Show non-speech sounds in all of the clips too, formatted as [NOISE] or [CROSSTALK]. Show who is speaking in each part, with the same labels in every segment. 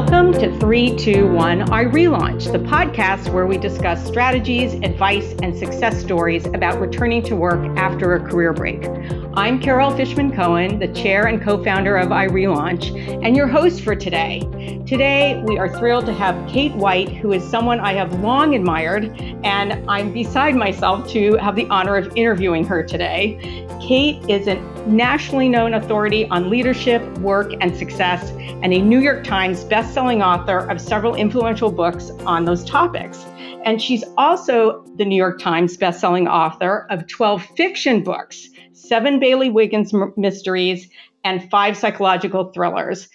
Speaker 1: Welcome to 321 iRelaunch, the podcast where we discuss strategies, advice, and success stories about returning to work after a career break. I'm Carol Fishman Cohen, the chair and co founder of iRelaunch, and your host for today. Today, we are thrilled to have Kate White, who is someone I have long admired, and I'm beside myself to have the honor of interviewing her today. Kate is a nationally known authority on leadership, work, and success, and a New York Times bestselling author of several influential books on those topics. And she's also the New York Times bestselling author of 12 fiction books, seven Bailey Weggins mysteries, and five psychological thrillers.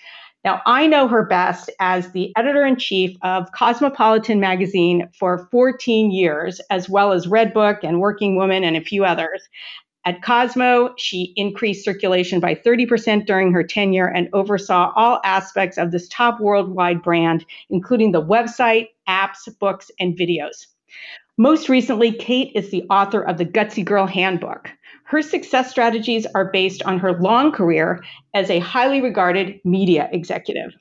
Speaker 1: Now, I know her best as the editor in chief of Cosmopolitan magazine for 14 years, as well as Redbook and Working Woman and a few others. At Cosmo, she increased circulation by 30% during her tenure and oversaw all aspects of this top worldwide brand, including the website, apps, books, and videos. Most recently, Kate is the author of the Gutsy Girl Handbook. Her success strategies are based on her long career as a highly regarded media executive.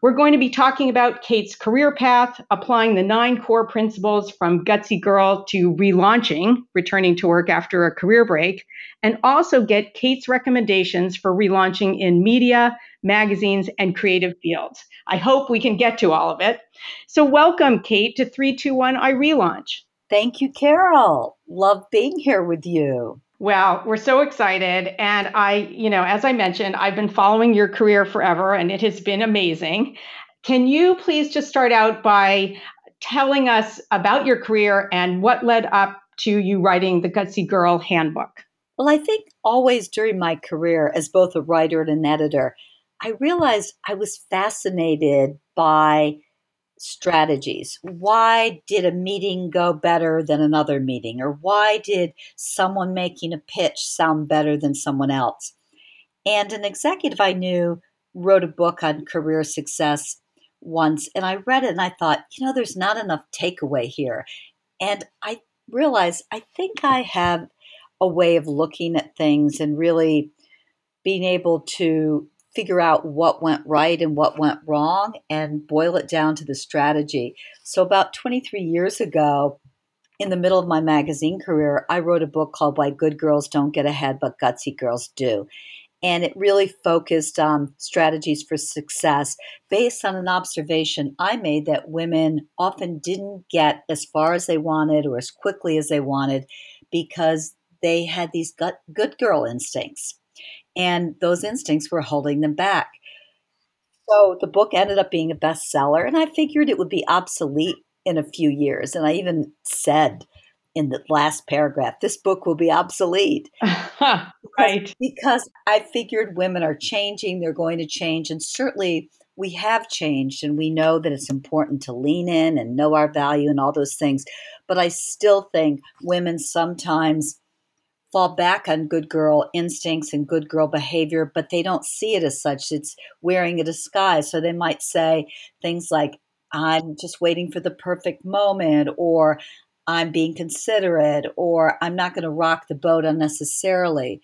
Speaker 1: We're going to be talking about Kate's career path, applying the nine core principles from Gutsy Girl to relaunching, returning to work after a career break, and also get Kate's recommendations for relaunching in media, magazines, and creative fields. I hope we can get to all of it. So, welcome, Kate, to 321 iRelaunch.
Speaker 2: Thank you, Carol. Love being here with you.
Speaker 1: Well, we're so excited. And I, you know, as I mentioned, I've been following your career forever and it has been amazing. Can you please just start out by telling us about your career and what led up to you writing the Gutsy Girl Handbook?
Speaker 2: Well, I think always during my career as both a writer and an editor, I realized I was fascinated by strategies. Why did a meeting go better than another meeting? Or why did someone making a pitch sound better than someone else? And an executive I knew wrote a book on career success once, and I read it and I thought, you know, there's not enough takeaway here. And I realized I think I have a way of looking at things and really being able to figure out what went right and what went wrong and boil it down to the strategy. So, about 23 years ago, in the middle of my magazine career, I wrote a book called Why Good Girls Don't Get Ahead, but Gutsy Girls Do. And it really focused on strategies for success based on an observation I made that women often didn't get as far as they wanted or as quickly as they wanted because they had these gut, good girl instincts and those instincts were holding them back. So the book ended up being a bestseller, and I figured it would be obsolete in a few years. And I even said in the last paragraph, this book will be obsolete. [LAUGHS]
Speaker 1: right.
Speaker 2: Because I figured women are changing, they're going to change, and certainly we have changed, and we know that it's important to lean in and know our value and all those things. But I still think women sometimes fall back on good girl instincts and good girl behavior, but they don't see it as such. It's wearing a disguise. So they might say things like, I'm just waiting for the perfect moment, or I'm being considerate, or I'm not going to rock the boat unnecessarily.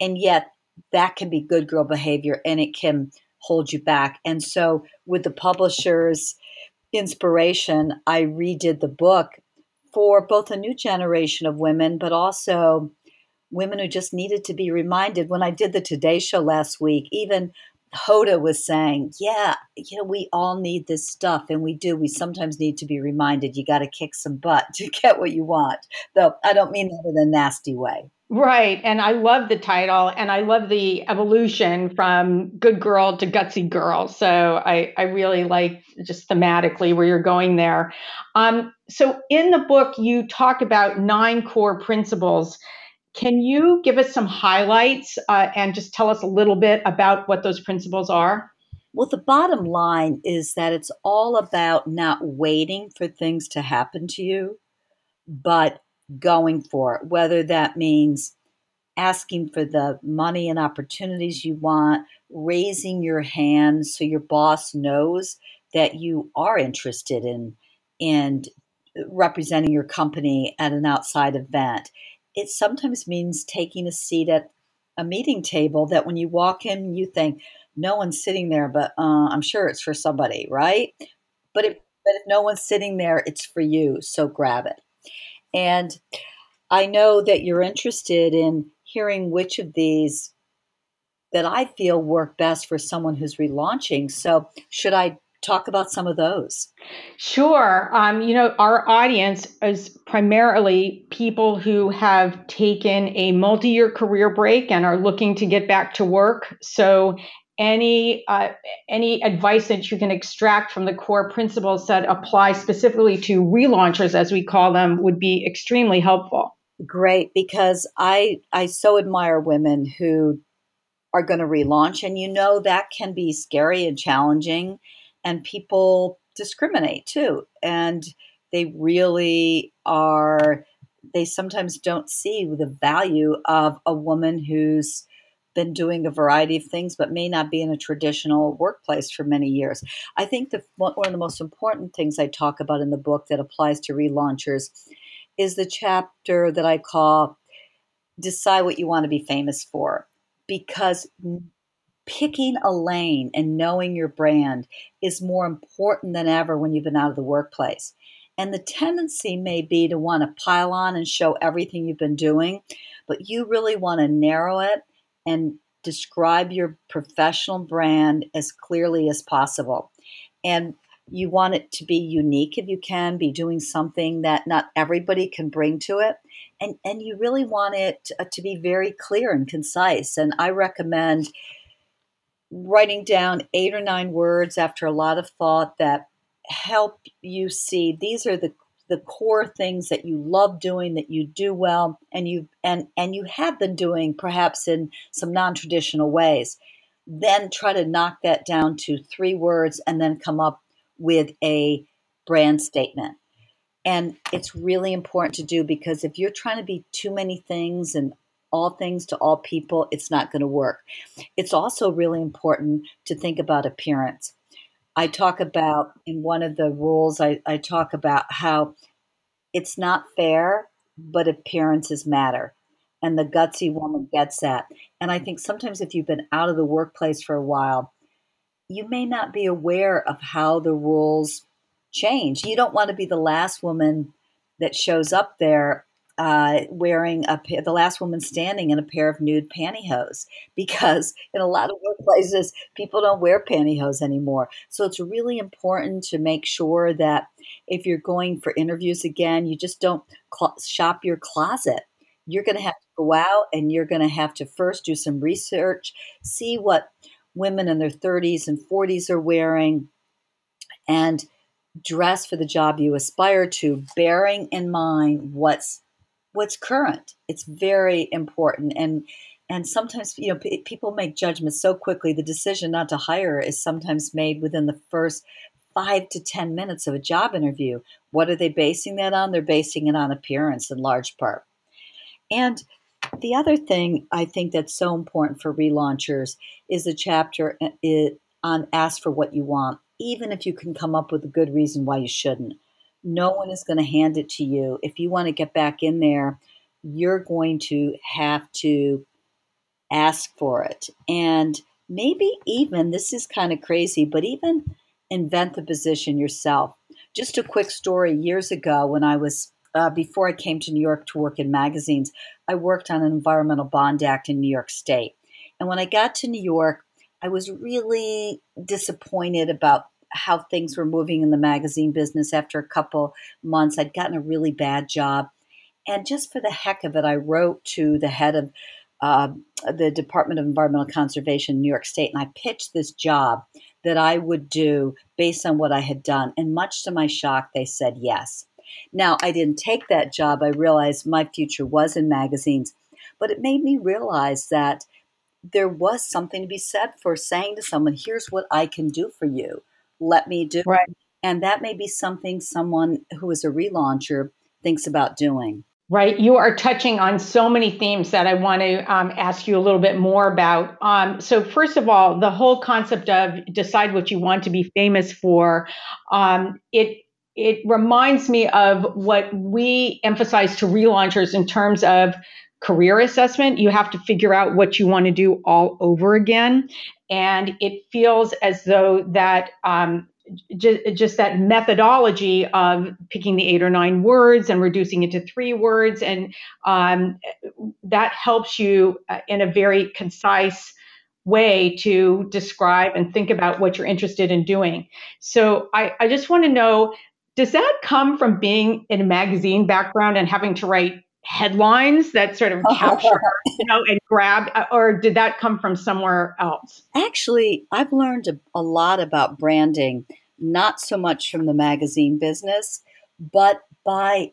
Speaker 2: And yet, that can be good girl behavior and it can hold you back. And so, with the publisher's inspiration, I redid the book for both a new generation of women, but also women who just needed to be reminded. When I did the Today Show last week, even Hoda was saying, Yeah, you know, we all need this stuff, and we do. We sometimes need to be reminded you got to kick some butt to [LAUGHS] get what you want. Though I don't mean that in a nasty way.
Speaker 1: Right. And I love the title and I love the evolution from good girl to gutsy girl. So I, I really like just thematically where you're going there. Um, so in the book, you talk about nine core principles can you give us some highlights uh, and just tell us a little bit about what those principles are?
Speaker 2: Well, the bottom line is that it's all about not waiting for things to happen to you, but going for it, whether that means asking for the money and opportunities you want, raising your hand so your boss knows that you are interested in in representing your company at an outside event it sometimes means taking a seat at a meeting table that when you walk in, you think, no one's sitting there, but uh, I'm sure it's for somebody, right? But if, but if no one's sitting there, it's for you. So grab it. And I know that you're interested in hearing which of these that I feel work best for someone who's relaunching. So, should I talk about some of those?
Speaker 1: Sure. Um, you know, our audience is primarily people who have taken a multi year career break and are looking to get back to work. So, any uh, any advice that you can extract from the core principles that apply specifically to relaunchers as we call them would be extremely helpful
Speaker 2: great because i i so admire women who are going to relaunch and you know that can be scary and challenging and people discriminate too and they really are they sometimes don't see the value of a woman who's been doing a variety of things but may not be in a traditional workplace for many years. I think the one of the most important things i talk about in the book that applies to relaunchers is the chapter that i call decide what you want to be famous for because picking a lane and knowing your brand is more important than ever when you've been out of the workplace. And the tendency may be to want to pile on and show everything you've been doing, but you really want to narrow it and describe your professional brand as clearly as possible. And you want it to be unique if you can, be doing something that not everybody can bring to it. And, and you really want it to, to be very clear and concise. And I recommend writing down eight or nine words after a lot of thought that help you see these are the the core things that you love doing that you do well and you and and you have been doing perhaps in some non-traditional ways. Then try to knock that down to three words and then come up with a brand statement. And it's really important to do because if you're trying to be too many things and all things to all people, it's not going to work. It's also really important to think about appearance. I talk about in one of the rules, I, I talk about how it's not fair, but appearances matter. And the gutsy woman gets that. And I think sometimes if you've been out of the workplace for a while, you may not be aware of how the rules change. You don't want to be the last woman that shows up there uh, wearing a the last woman standing in a pair of nude pantyhose [LAUGHS] because in a lot of workplaces people don't wear pantyhose anymore. So it's really important to make sure that if you're going for interviews again, you just don't cl- shop your closet. You're going to have to go out and you're going to have to first do some research, see what women in their 30s and 40s are wearing, and dress for the job you aspire to, bearing in mind what's what's current. It's very important and and sometimes you know p- people make judgments so quickly the decision not to hire is sometimes made within the first 5 to 10 minutes of a job interview. What are they basing that on? They're basing it on appearance in large part. And the other thing I think that's so important for relaunchers is the chapter uh, on ask for what you want, even if you can come up with a good reason why you shouldn't. No one is going to hand it to you. If you want to get back in there, you're going to have to ask for it. And maybe even, this is kind of crazy, but even invent the position yourself. Just a quick story years ago when I was, uh, before I came to New York to work in magazines, I worked on an Environmental Bond Act in New York State. And when I got to New York, I was really disappointed about how things were moving in the magazine business after a couple months. I'd gotten a really bad job. And just for the heck of it, I wrote to the head of uh, the Department of Environmental Conservation in New York State, and I pitched this job that I would do based on what I had done. And much to my shock, they said yes. Now, I didn't take that job. I realized my future was in magazines, but it made me realize that there was something to be said for saying to someone, here's what I can do for you let me do.
Speaker 1: Right.
Speaker 2: And that may be something someone who is a relauncher thinks about doing.
Speaker 1: Right. You are touching on so many themes that I want to um, ask you a little bit more about. Um, so, first of all, the whole concept of decide what you want to be famous for, um, it it reminds me of what we emphasize to relaunchers in terms of career assessment. You have to figure out what you want to do all over again. And it feels as though that um, just, just that methodology of picking the eight or nine words and reducing it to three words, and um, that helps you uh, in a very concise way to describe and think about what you're interested in doing. So I, I just want to know does that come from being in a magazine background and having to write headlines that sort of [LAUGHS] capture you know and grab uh, or did that come from somewhere else
Speaker 2: actually i've learned a, a lot about branding not so much from the magazine business but by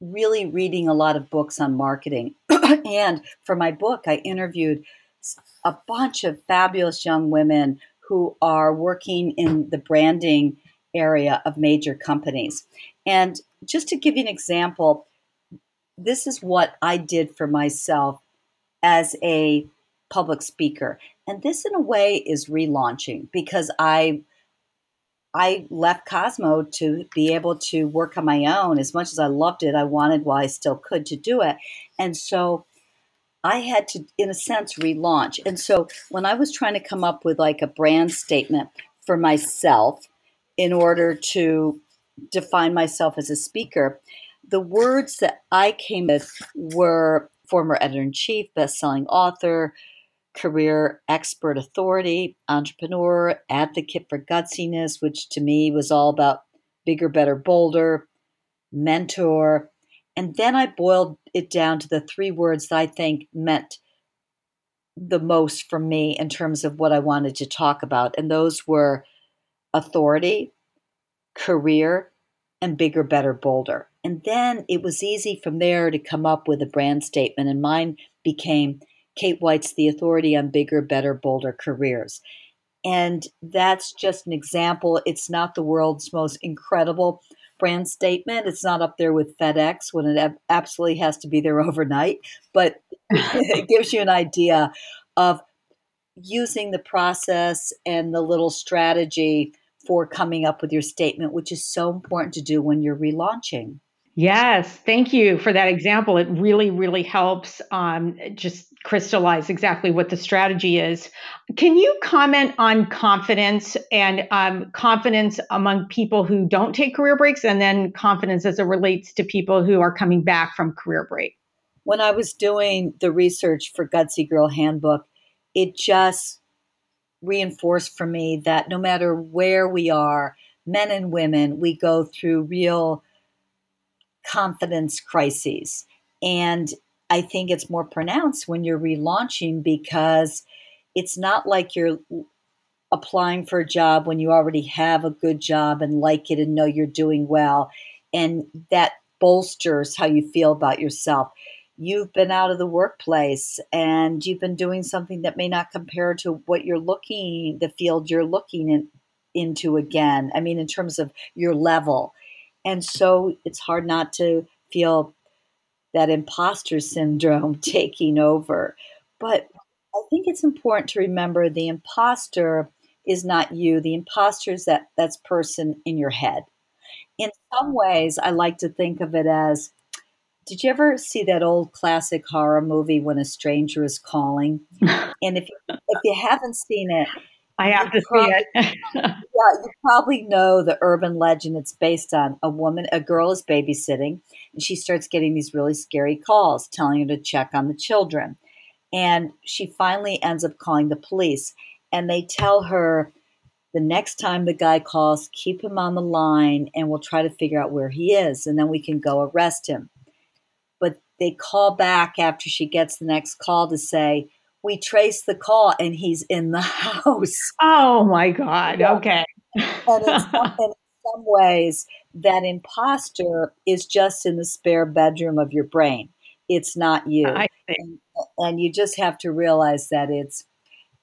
Speaker 2: really reading a lot of books on marketing [CLEARS THROAT] and for my book i interviewed a bunch of fabulous young women who are working in the branding area of major companies. And just to give you an example, this is what I did for myself as a public speaker. And this in a way is relaunching because I I left Cosmo to be able to work on my own. As much as I loved it, I wanted while I still could to do it. And so I had to, in a sense, relaunch. And so when I was trying to come up with like a brand statement for myself, in order to define myself as a speaker, the words that I came with were former editor in chief, best selling author, career expert authority, entrepreneur, advocate for gutsiness, which to me was all about bigger, better, bolder, mentor. And then I boiled it down to the three words that I think meant the most for me in terms of what I wanted to talk about. And those were authority, career, and bigger, better, bolder. And then it was easy from there to come up with a brand statement. And mine became Kate White's The Authority on Bigger, Better, Bolder Careers. And that's just an example. It's not the world's most incredible brand statement. It's not up there with FedEx when it absolutely has to be there [LAUGHS] overnight, but [LAUGHS] it gives you an idea of using the process and the little strategy for coming up with your statement, which is so important to do when you're relaunching.
Speaker 1: Yes, thank you for that example. It really, really helps um, just crystallize exactly what the strategy is. Can you comment on confidence and um, confidence among people who don't take career breaks and then confidence as it relates to people who are coming back from career break?
Speaker 2: When I was doing the research for Gutsy Girl Handbook, it just reinforced for me that no matter where we are, men and women, we go through real confidence crises. And I think it's more pronounced when you're relaunching because it's not like you're applying for a job when you already have a good job and like it and know you're doing well. And that bolsters how you feel about yourself you've been out of the workplace and you've been doing something that may not compare to what you're looking the field you're looking in, into again i mean in terms of your level and so it's hard not to feel that imposter syndrome [LAUGHS] taking over. But i think it's important to remember the imposter is not you. The imposter is that that's person in your head. In some ways i like to think of it as did you ever see that old classic horror movie when a stranger is calling? [LAUGHS] and if you, if you haven't seen it,
Speaker 1: I have to probably, see
Speaker 2: it. [LAUGHS] yeah, you probably know the urban legend it's based on. A woman, a girl is babysitting, and she starts getting these really scary calls telling her to check on the children. And she finally ends up calling the police, and they tell her the next time the guy calls, keep him on the line, and we'll try to figure out where he is, and then we can go arrest him But they call back after she gets the next call to say, we trace the call and he's in the [LAUGHS] house.
Speaker 1: Oh my God. Yeah. Okay.
Speaker 2: and in [LAUGHS] some, in some ways, that imposter is just in the spare bedroom of your brain. It's not you. And, and, you just have to realize that it's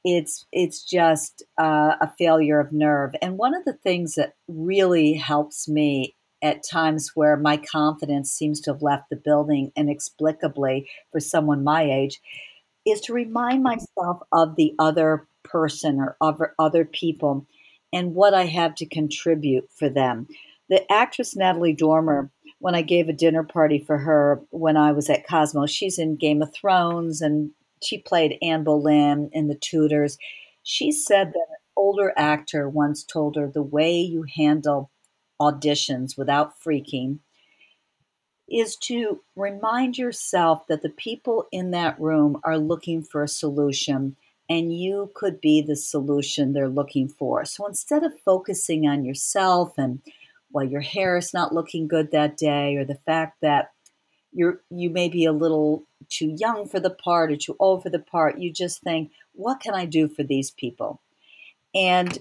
Speaker 2: it's it's just uh, a failure of nerve. And one of the things that really helps me at times where my confidence seems to have left the building inexplicably for someone my age is to remind myself of the other person or other, other people and what I have to contribute for them. The actress Natalie Dormer when I gave a dinner party for her when I was at Cosmo. She's in Game of Thrones and she played Anne Boleyn in The Tudors. She said that an older actor once told her the way you handle auditions without freaking is to remind yourself that the people in that room are looking for a solution and you could be the solution they're looking for. So instead of focusing on yourself and well your hair is not looking good that day or the fact that you're you may be a little too young for the part or too old for the part, you just think, what can I do for these people? And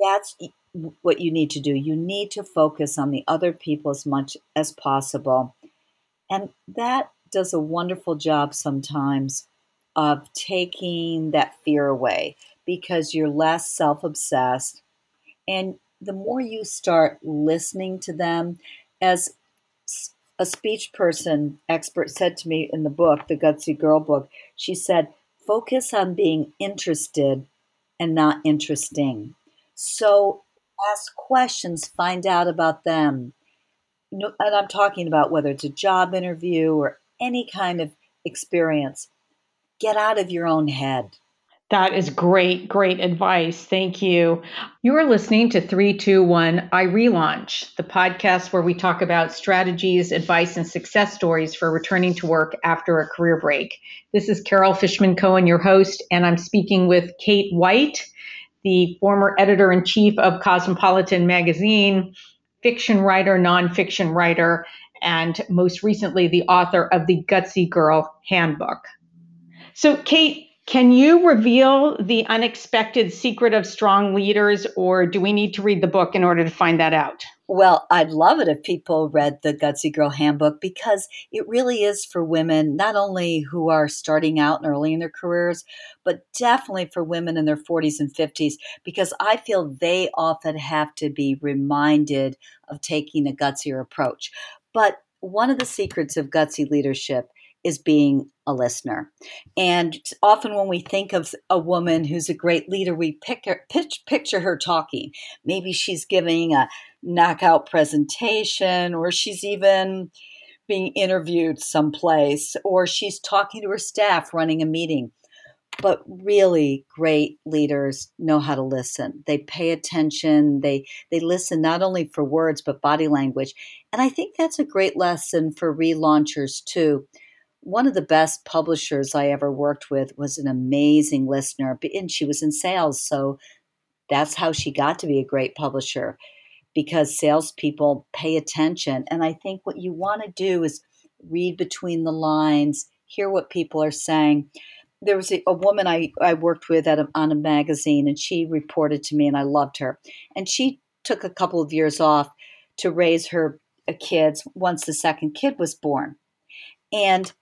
Speaker 2: that's what you need to do. You need to focus on the other people as much as possible. And that does a wonderful job sometimes of taking that fear away because you're less self obsessed. And the more you start listening to them, as a speech person expert said to me in the book, the Gutsy Girl book, she said, focus on being interested and not interesting. So ask questions, find out about them. And I'm talking about whether it's a job interview or any kind of experience. Get out of your own head.
Speaker 1: That is great, great advice. Thank you. You are listening to 321 iRelaunch, the podcast where we talk about strategies, advice, and success stories for returning to work after a career break. This is Carol Fishman Cohen, your host, and I'm speaking with Kate White, the former editor in chief of Cosmopolitan Magazine, fiction writer, nonfiction writer, and most recently the author of the Gutsy Girl Handbook. So, Kate, can you reveal the unexpected secret of strong leaders, or do we need to read the book in order to find that out?
Speaker 2: Well, I'd love it if people read the Gutsy Girl Handbook because it really is for women, not only who are starting out and early in their careers, but definitely for women in their 40s and 50s, because I feel they often have to be reminded of taking a gutsier approach. But one of the secrets of gutsy leadership is being a listener. And often when we think of a woman who's a great leader, we picture, picture her talking. Maybe she's giving a knockout presentation, or she's even being interviewed someplace, or she's talking to her staff running a meeting. But really great leaders know how to listen. They pay attention. They they listen not only for words but body language. And I think that's a great lesson for relaunchers too one of the best publishers I ever worked with was an amazing listener, and she was in sales. So that's how she got to be a great publisher because salespeople pay attention. And I think what you want to do is read between the lines, hear what people are saying. There was a, a woman I, I worked with at a, on a magazine, and she reported to me, and I loved her. And she took a couple of years off to raise her uh, kids once the second kid was born. And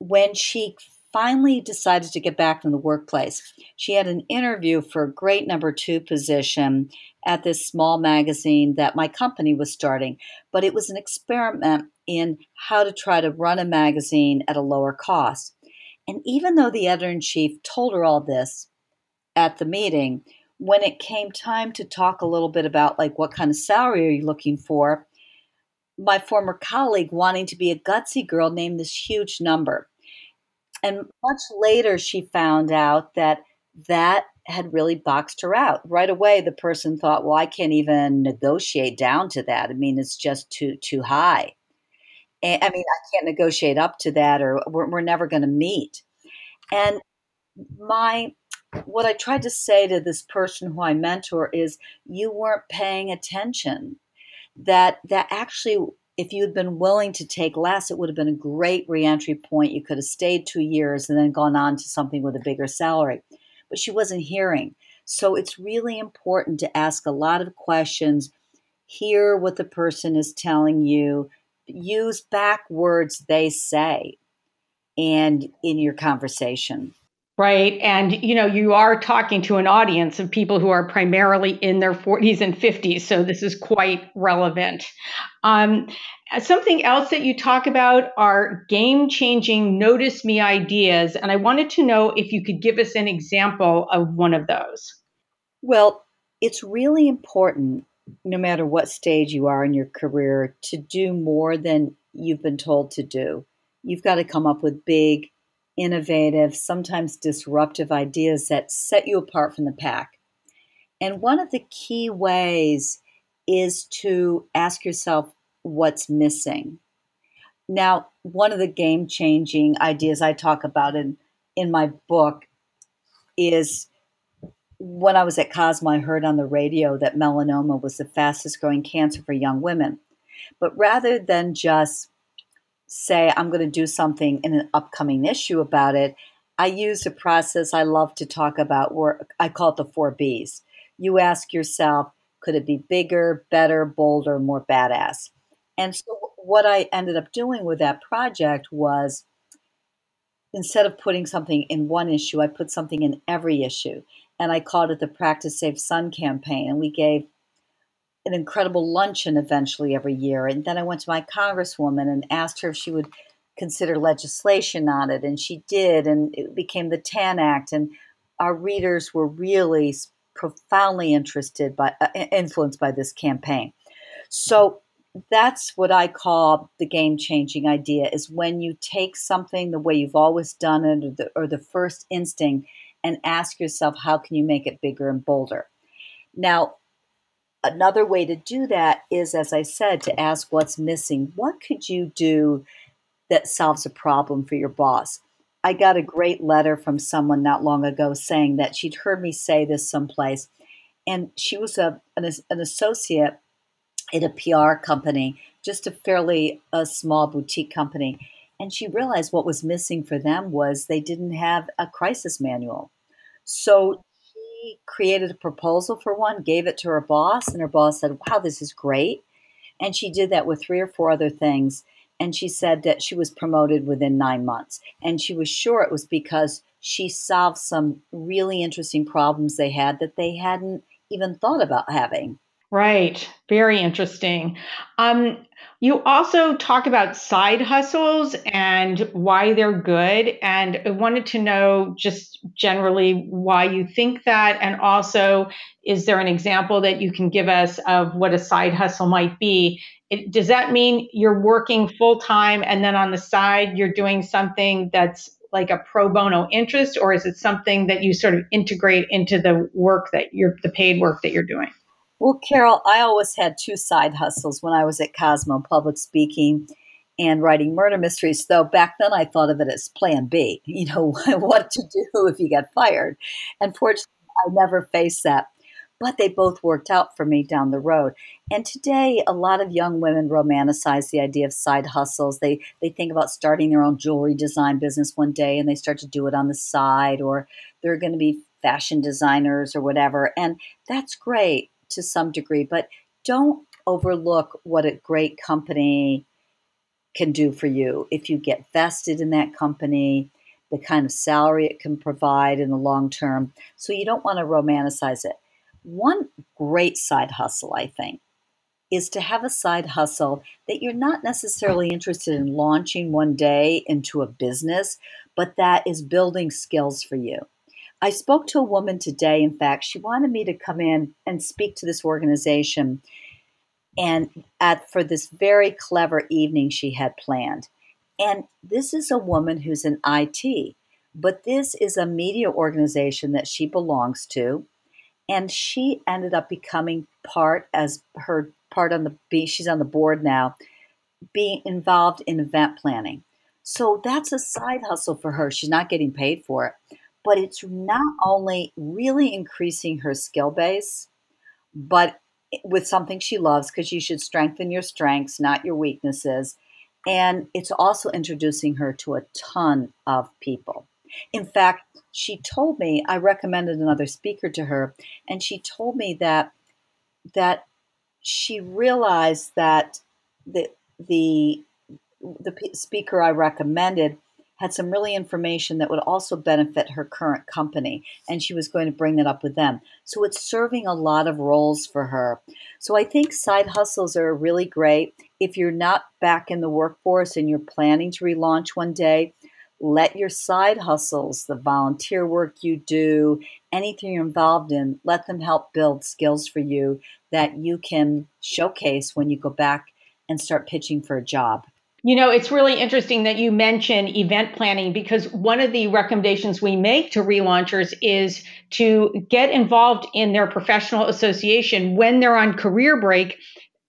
Speaker 2: when she finally decided to get back in the workplace, she had an interview for a great number two position at this small magazine that my company was starting. But it was an experiment in how to try to run a magazine at a lower cost. And even though the editor in chief told her all this at the meeting, when it came time to talk a little bit about like what kind of salary are you looking for, my former colleague wanting to be a gutsy girl named this huge number. And much later, she found out that that had really boxed her out. Right away, the person thought, well, I can't even negotiate down to that. I mean, it's just too, too high. And, I mean, I can't negotiate up to that, or we're, we're never going to meet. And my what I tried to say to this person who I mentor is you weren't paying attention that that actually if you had been willing to take less, it would have been a great reentry point. You could have stayed two years and then gone on to something with a bigger salary. But she wasn't hearing. So it's really important to ask a lot of questions, hear what the person is telling you, use back words they say and in your conversation.
Speaker 1: Right. And, you know, you are talking to an audience of people who are primarily in their 40s and 50s. So this is quite relevant. Um, something else that you talk about are game changing notice me ideas. And I wanted to know if you could give us an example of one of those.
Speaker 2: Well, it's really important no matter what stage you are in your career, to do more than you've been told to do. You've got to come up with big, innovative, sometimes disruptive ideas that set you apart from the pack. And one of the key ways is to ask yourself what's missing. Now, one of the game changing ideas I talk about in, in my book is when I was at Cosmo, I heard on the radio that melanoma was the fastest growing cancer for young women. But rather than just say, I'm going to do something in an upcoming issue about it, I used a process I love to talk about where I call it the four B's. You ask yourself, could it be bigger, better, bolder, more badass? And so, what I ended up doing with that project was instead of putting something in one issue, I put something in every issue. And I called it the Practice Safe Sun campaign. And we gave an incredible luncheon eventually every year. And then I went to my congresswoman and asked her if she would consider legislation on it. And she did. And it became the TAN Act. And our readers were really profoundly interested by, uh, influenced by this campaign. So that's what I call the game changing idea is when you take something the way you've always done it or the, or the first instinct and ask yourself, how can you make it bigger and bolder? Now, another way to do that is, as I said, to ask what's missing. What could you do that solves a problem for your boss? I got a great letter from someone not long ago saying that she'd heard me say this someplace, and she was a, an, an associate at a PR company, just a fairly a small boutique company. And she realized what was missing for them was they didn't have a crisis manual. So she created a proposal for one, gave it to her boss, and her boss said, Wow, this is great. And she did that with three or four other things. And she said that she was promoted within nine months. And she was sure it was because she solved some really interesting problems they had that they hadn't even thought about having.
Speaker 1: Right. Very interesting. Um, you also talk about side hustles and why they're good. And I wanted to know just generally why you think that. And also, is there an example that you can give us of what a side hustle might be? It, does that mean you're working full time and then on the side you're doing something that's like a pro bono interest, or is it something that you sort of integrate into the work that you're the paid work that you're doing?
Speaker 2: Well, Carol, I always had two side hustles when I was at Cosmo, public speaking and writing murder mysteries. Though back then I thought of it as plan B, [LAUGHS] you know, [LAUGHS] what to do if you get fired. Unfortunately, I never faced that. But they both worked out for me down the road. And today, a lot of young women romanticize the idea of side hustles. They they think about starting their own jewelry design business one day, and they start to do it on the side, or they're going to be fashion designers or whatever. And that's great to some degree, but don't overlook what a great company can do for you if you get vested in that company, the kind of salary it can provide in the long term. So you don't want to romanticize it. One great side hustle, I think, is to have a side hustle that you're not necessarily interested in launching one day into a business, but that is building skills for you. I spoke to a woman today. In fact, she wanted me to come in and speak to this organization and at for this very clever evening she had planned. And this is a woman who's in IT, but this is a media organization that she belongs to. And she ended up becoming part as her part on the she's on the board now, being involved in event planning. So that's a side hustle for her. She's not getting paid for it but it's not only really increasing her skill base, but with something she loves because you should strengthen your strengths, not your weaknesses. And it's also introducing her to a ton of people. In fact, she told me I recommended another speaker to her, and she told me that that she realized that the the the speaker I recommended had some really information that would also benefit her current company, and she was going to bring that up with them. So it's serving a lot of roles for her. So I think side hustles are really great. If you're not back in the workforce and you're planning to relaunch one day, let your side hustles, the volunteer work you do, anything you're involved in, let them help build skills for you that you can showcase when you go back and start pitching for a job?
Speaker 1: You know, it's really interesting that you mention event planning because one of the recommendations we make to relaunchers is to get involved in their professional association when they're on career break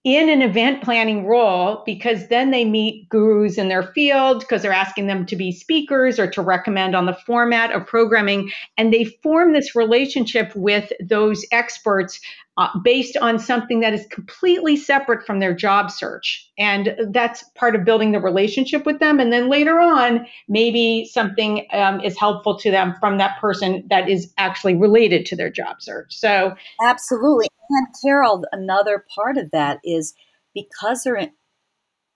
Speaker 1: in an event planning role because then they meet gurus in their field because they're asking them to be speakers or to recommend on the format of programming. And they form this relationship with those experts uh, based on something that is completely separate from their job search. And that's part of building the relationship with them. And then later on, maybe something um, is helpful to them from that person that is actually related to their job search. So,
Speaker 2: absolutely. And Carol, another part of that is because they're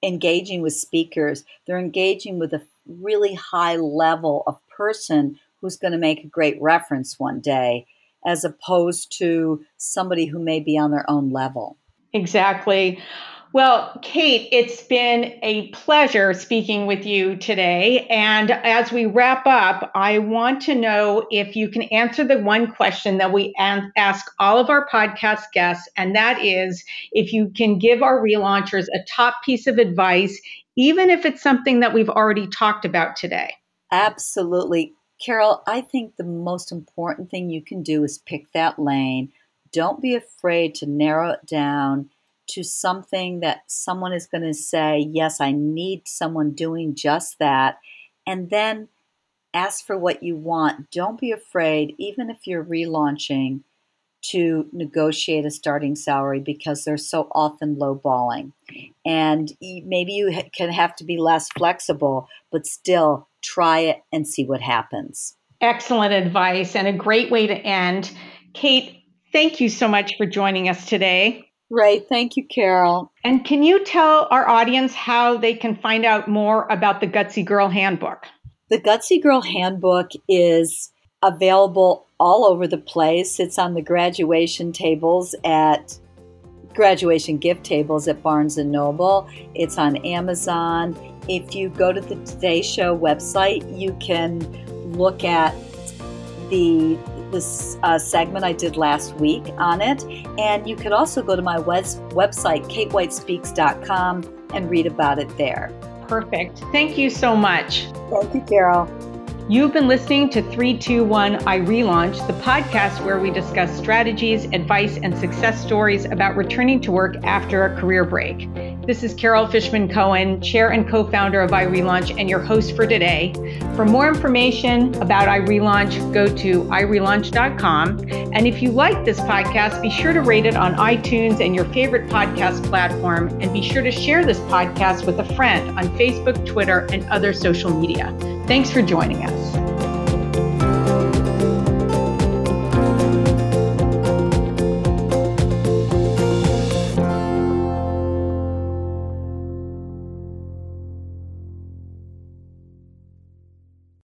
Speaker 2: engaging with speakers, they're engaging with a really high level of person who's going to make a great reference one day as opposed to somebody who may be on their own level.
Speaker 1: Exactly. Well, Kate, it's been a pleasure speaking with you today. And as we wrap up, I want to know if you can answer the one question that we ask all of our podcast guests, and that is if you can give our relaunchers a top piece of advice, even if it's something that we've already talked about today.
Speaker 2: Absolutely. Carol, I think the most important thing you can do is pick that lane. Don't be afraid to narrow it down to something that someone is going to say, Yes, I need someone doing just that. And then ask for what you want. Don't be afraid, even if you're relaunching, to negotiate a starting salary because they're so often lowballing. And maybe you can have to be less flexible, but still try it and see what happens.
Speaker 1: Excellent advice and a great way to end. Kate, thank you so much for joining us today.
Speaker 2: Right. Thank you, Carol.
Speaker 1: And can you tell our audience how they can find out more about the Gutsy Girl Handbook?
Speaker 2: The Gutsy Girl Handbook is available all over the place. It's on the graduation tables at graduation gift tables at Barnes and Noble. It's on Amazon. If you go to the Today Show website, you can look at the this uh, segment I did last week on it, and you could also go to my web- website katewhitespeaks.com and read about it there.
Speaker 1: Perfect. Thank you so much.
Speaker 2: Thank you, Carol.
Speaker 1: You've been listening to 321 iRelaunch, the podcast where we discuss strategies, advice, and success stories about returning to work after a career break. This is Carol Fishman Cohen, chair and co founder of iRelaunch, and your host for today. For more information about iRelaunch, go to irelaunch.com. And if you like this podcast, be sure to rate it on iTunes and your favorite podcast platform. And be sure to share this podcast with a friend on Facebook, Twitter, and other social media. Thanks for joining us.